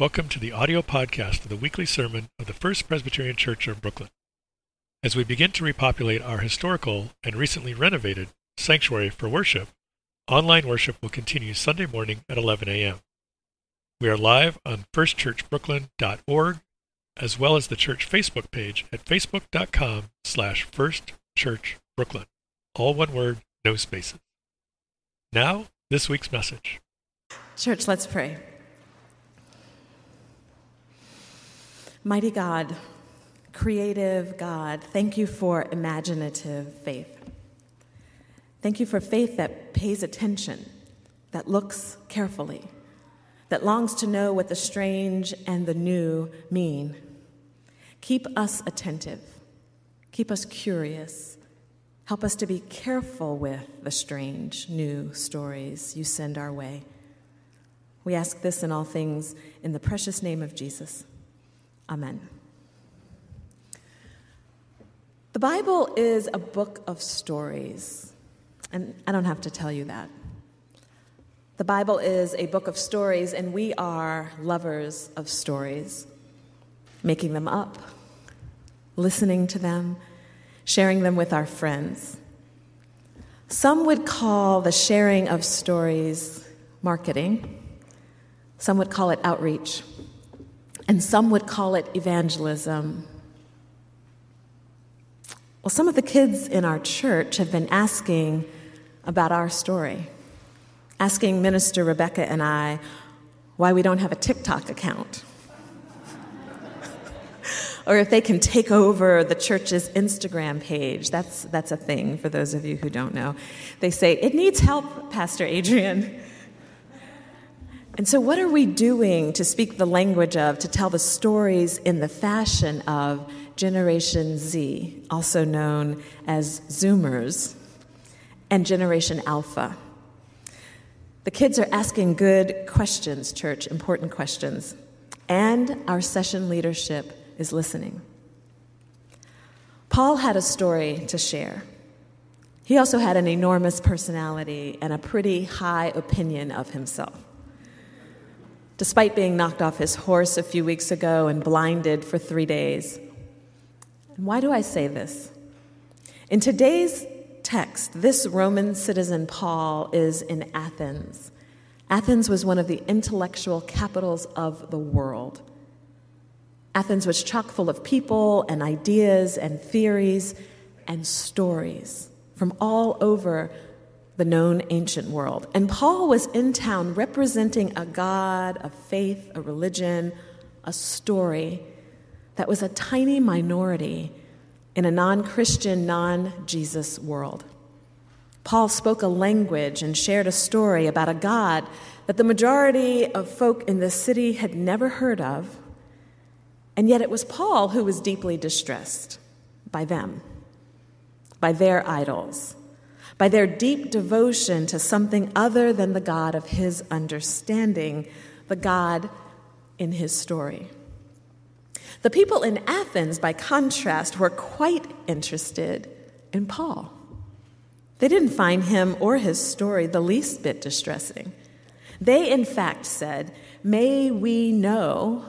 Welcome to the audio podcast of the weekly sermon of the First Presbyterian Church of Brooklyn. As we begin to repopulate our historical and recently renovated sanctuary for worship, online worship will continue Sunday morning at 11 a.m. We are live on firstchurchbrooklyn.org as well as the church Facebook page at facebook.com slash firstchurchbrooklyn. All one word, no spaces. Now, this week's message. Church, let's pray. Mighty God, creative God, thank you for imaginative faith. Thank you for faith that pays attention, that looks carefully, that longs to know what the strange and the new mean. Keep us attentive, keep us curious. Help us to be careful with the strange new stories you send our way. We ask this in all things in the precious name of Jesus. Amen. The Bible is a book of stories, and I don't have to tell you that. The Bible is a book of stories, and we are lovers of stories, making them up, listening to them, sharing them with our friends. Some would call the sharing of stories marketing, some would call it outreach, and some would call it evangelism. Well, some of the kids in our church have been asking about our story, asking Minister Rebecca and I why we don't have a TikTok account. or if they can take over the church's Instagram page. That's, that's a thing for those of you who don't know. They say, It needs help, Pastor Adrian. And so, what are we doing to speak the language of, to tell the stories in the fashion of Generation Z, also known as Zoomers, and Generation Alpha? The kids are asking good questions, church, important questions, and our session leadership is listening. Paul had a story to share. He also had an enormous personality and a pretty high opinion of himself. Despite being knocked off his horse a few weeks ago and blinded for three days. And why do I say this? In today's text, this Roman citizen Paul is in Athens. Athens was one of the intellectual capitals of the world. Athens was chock full of people and ideas and theories and stories from all over the known ancient world. And Paul was in town representing a God, a faith, a religion, a story that was a tiny minority in a non Christian, non Jesus world. Paul spoke a language and shared a story about a God that the majority of folk in the city had never heard of, and yet it was Paul who was deeply distressed by them, by their idols by their deep devotion to something other than the God of his understanding, the God in his story. The people in Athens, by contrast, were quite interested in Paul. They didn't find him or his story the least bit distressing. They, in fact, said, May we know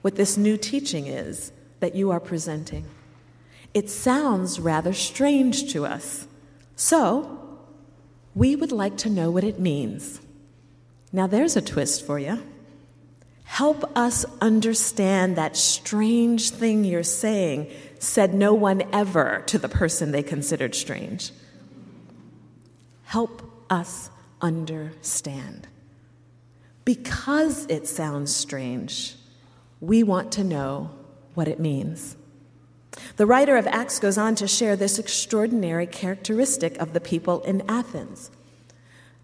what this new teaching is that you are presenting. It sounds rather strange to us. So, we would like to know what it means. Now, there's a twist for you. Help us understand that strange thing you're saying, said no one ever to the person they considered strange. Help us understand. Because it sounds strange, we want to know what it means. The writer of Acts goes on to share this extraordinary characteristic of the people in Athens.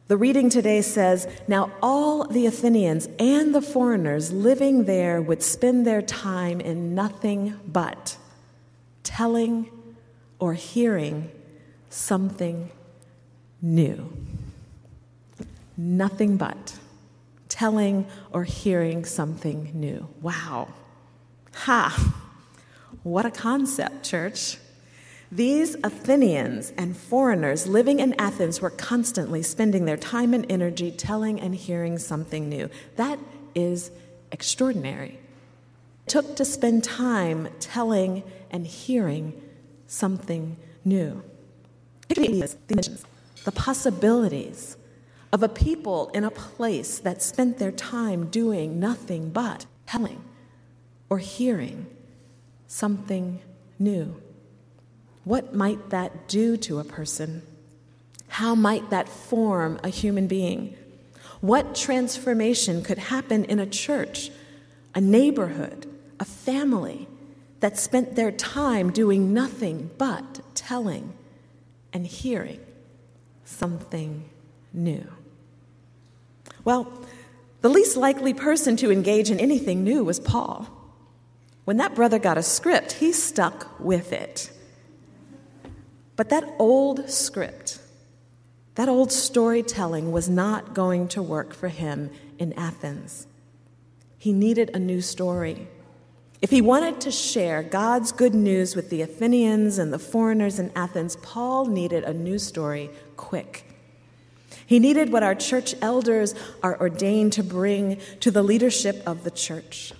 The reading today says Now all the Athenians and the foreigners living there would spend their time in nothing but telling or hearing something new. Nothing but telling or hearing something new. Wow. Ha! What a concept, church. These Athenians and foreigners living in Athens were constantly spending their time and energy telling and hearing something new. That is extraordinary. It took to spend time telling and hearing something new. The possibilities of a people in a place that spent their time doing nothing but telling or hearing something new. What might that do to a person? How might that form a human being? What transformation could happen in a church, a neighborhood, a family that spent their time doing nothing but telling and hearing something new? Well, the least likely person to engage in anything new was Paul. When that brother got a script, he stuck with it. But that old script, that old storytelling was not going to work for him in Athens. He needed a new story. If he wanted to share God's good news with the Athenians and the foreigners in Athens, Paul needed a new story quick. He needed what our church elders are ordained to bring to the leadership of the church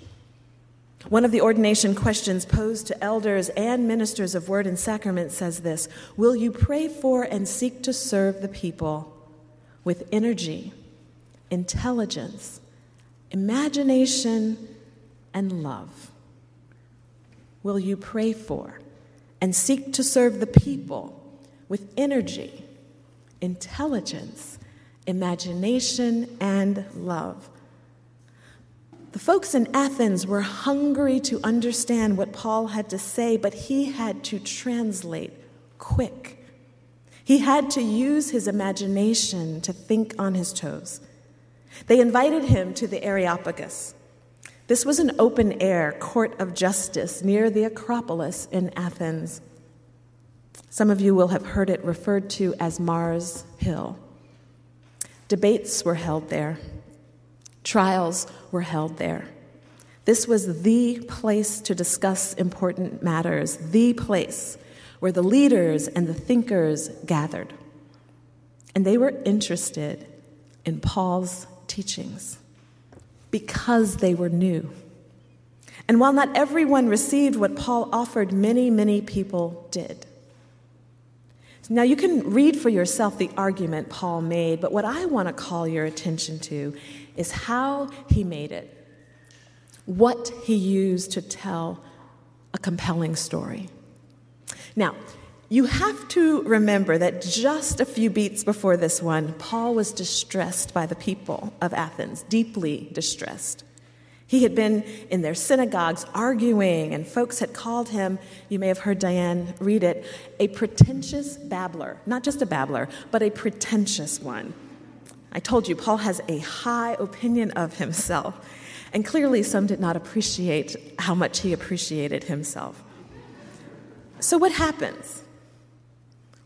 one of the ordination questions posed to elders and ministers of word and sacrament says this Will you pray for and seek to serve the people with energy, intelligence, imagination, and love? Will you pray for and seek to serve the people with energy, intelligence, imagination, and love? The folks in Athens were hungry to understand what Paul had to say, but he had to translate quick. He had to use his imagination to think on his toes. They invited him to the Areopagus. This was an open air court of justice near the Acropolis in Athens. Some of you will have heard it referred to as Mars Hill. Debates were held there. Trials were held there. This was the place to discuss important matters, the place where the leaders and the thinkers gathered. And they were interested in Paul's teachings because they were new. And while not everyone received what Paul offered, many, many people did. Now, you can read for yourself the argument Paul made, but what I want to call your attention to is how he made it, what he used to tell a compelling story. Now, you have to remember that just a few beats before this one, Paul was distressed by the people of Athens, deeply distressed. He had been in their synagogues arguing, and folks had called him, you may have heard Diane read it, a pretentious babbler. Not just a babbler, but a pretentious one. I told you, Paul has a high opinion of himself, and clearly some did not appreciate how much he appreciated himself. So, what happens?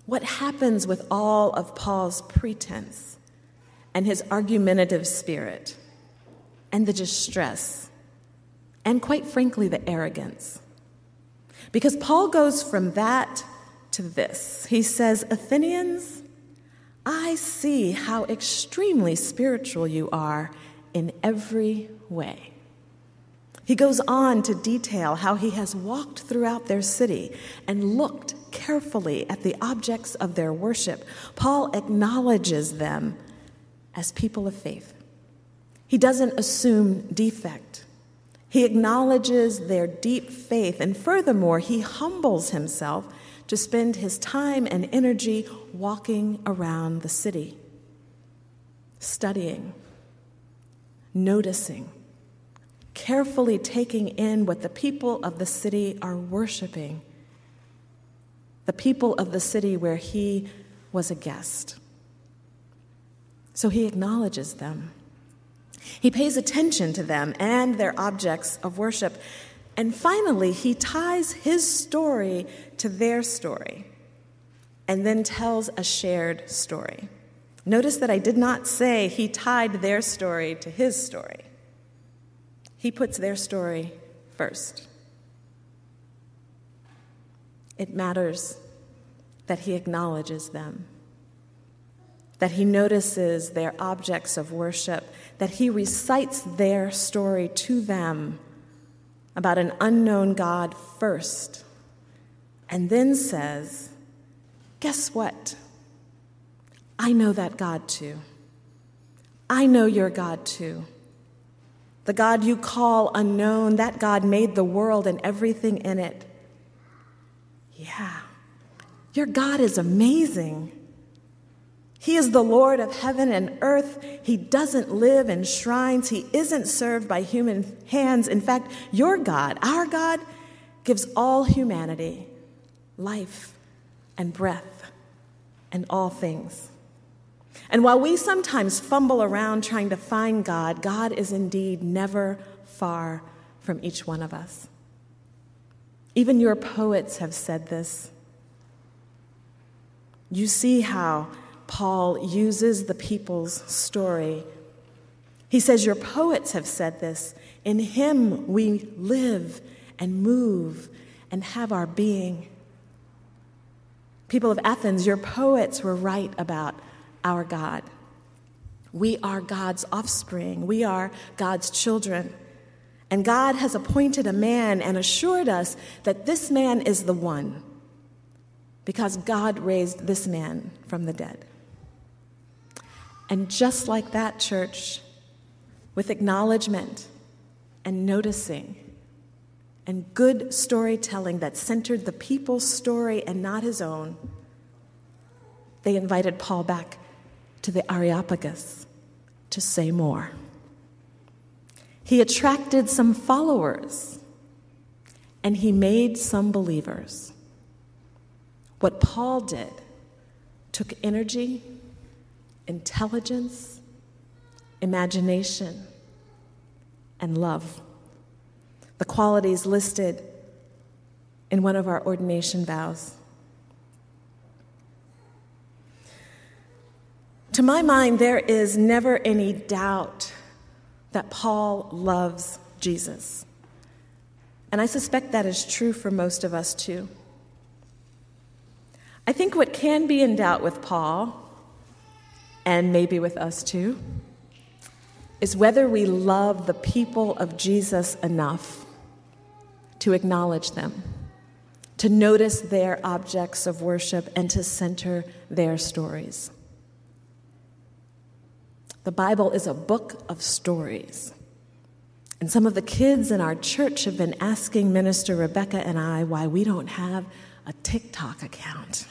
What happens with all of Paul's pretense and his argumentative spirit and the distress and, quite frankly, the arrogance? Because Paul goes from that to this. He says, Athenians, I see how extremely spiritual you are in every way. He goes on to detail how he has walked throughout their city and looked carefully at the objects of their worship. Paul acknowledges them as people of faith. He doesn't assume defect. He acknowledges their deep faith, and furthermore, he humbles himself to spend his time and energy walking around the city, studying, noticing, carefully taking in what the people of the city are worshiping, the people of the city where he was a guest. So he acknowledges them. He pays attention to them and their objects of worship and finally, he ties his story to their story and then tells a shared story. Notice that I did not say he tied their story to his story. He puts their story first. It matters that he acknowledges them. that he notices their objects of worship, that he recites their story to them about an unknown God first, and then says, Guess what? I know that God too. I know your God too. The God you call unknown, that God made the world and everything in it. Yeah, your God is amazing. He is the Lord of heaven and earth. He doesn't live in shrines. He isn't served by human hands. In fact, your God, our God, gives all humanity life and breath and all things. And while we sometimes fumble around trying to find God, God is indeed never far from each one of us. Even your poets have said this. You see how Paul uses the people's story. He says, Your poets have said this. In him we live and move and have our being. People of Athens, your poets were right about our God. We are God's offspring, we are God's children. And God has appointed a man and assured us that this man is the one because God raised this man from the dead. And just like that, church, with acknowledgement and noticing and good storytelling that centered the people's story and not his own, they invited Paul back to the Areopagus to say more. He attracted some followers and he made some believers. What Paul did took energy intelligence, imagination, and love. The qualities listed in one of our ordination vows. To my mind, there is never any doubt that Paul loves Jesus. And I suspect that is true for most of us too. I think what can be in doubt with Paul and maybe with us too, is whether we love the people of Jesus enough to acknowledge them, to notice their objects of worship, and to center their stories. The Bible is a book of stories. And some of the kids in our church have been asking Minister Rebecca and I why we don't have a TikTok account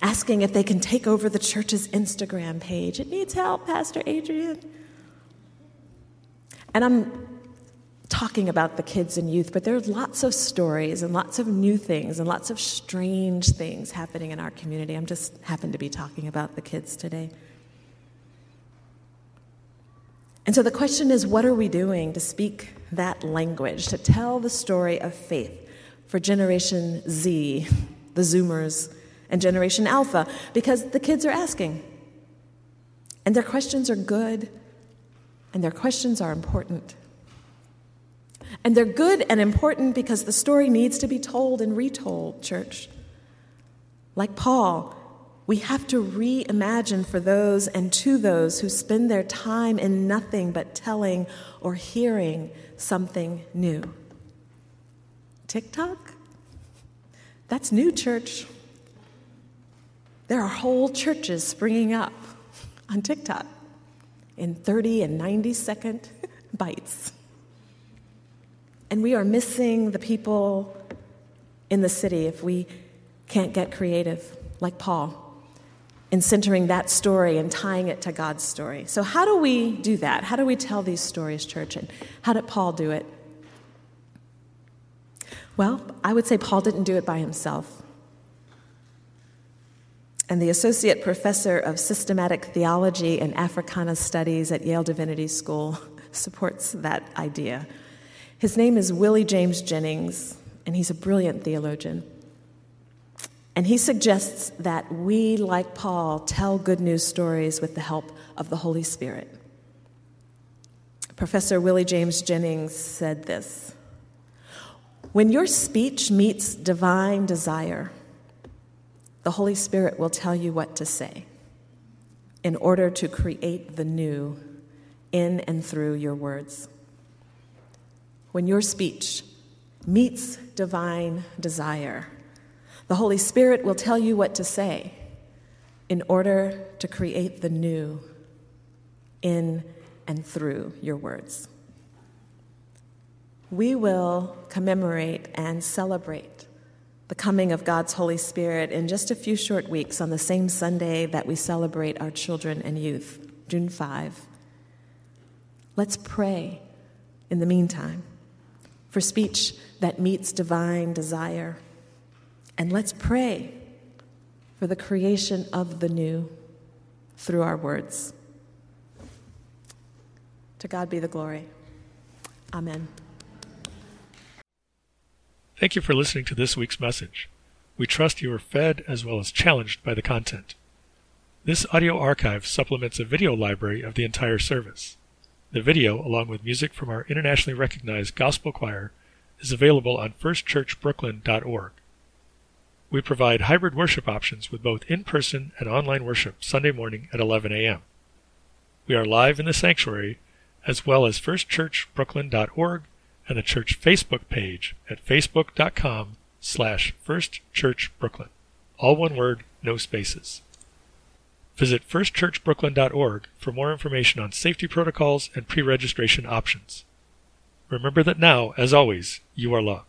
asking if they can take over the church's Instagram page. It needs help, Pastor Adrian. And I'm talking about the kids and youth, but there are lots of stories and lots of new things and lots of strange things happening in our community. I'm just happen to be talking about the kids today. And so the question is what are we doing to speak that language, to tell the story of faith for Generation Z, the Zoomers, and Generation Alpha because the kids are asking. And their questions are good, and their questions are important. And they're good and important because the story needs to be told and retold, church. Like Paul, we have to reimagine for those and to those who spend their time in nothing but telling or hearing something new. TikTok? That's new, church. There are whole churches springing up on TikTok in 30 and 90 second bites. And we are missing the people in the city if we can't get creative, like Paul, in centering that story and tying it to God's story. So, how do we do that? How do we tell these stories, church? And how did Paul do it? Well, I would say Paul didn't do it by himself and the Associate Professor of Systematic Theology and Africana Studies at Yale Divinity School supports that idea. His name is Willie James Jennings, and he's a brilliant theologian. And he suggests that we, like Paul, tell good news stories with the help of the Holy Spirit. Professor Willie James Jennings said this When your speech meets divine desire, the Holy Spirit will tell you what to say. in order to create the new in and through your words. When your speech meets divine desire, the Holy Spirit will tell you what to say in order to create the new in and through your words. We will commemorate and celebrate the coming of God's Holy Spirit in just a few short weeks on the same Sunday that we celebrate our children and youth, June 5. Let's pray in the meantime for speech that meets divine desire. And let's pray for the creation of the new through our words. To God be the glory. Amen. Thank you for listening to this week's message. We trust you are fed as well as challenged by the content. This audio archive supplements a video library of the entire service. The video, along with music from our internationally recognized gospel choir, is available on firstchurchbrooklyn.org. We provide hybrid worship options with both in person and online worship Sunday morning at 11 a.m. We are live in the sanctuary as well as firstchurchbrooklyn.org and the church Facebook page at facebook.com slash firstchurchbrooklyn. All one word, no spaces. Visit firstchurchbrooklyn.org for more information on safety protocols and pre-registration options. Remember that now, as always, you are loved.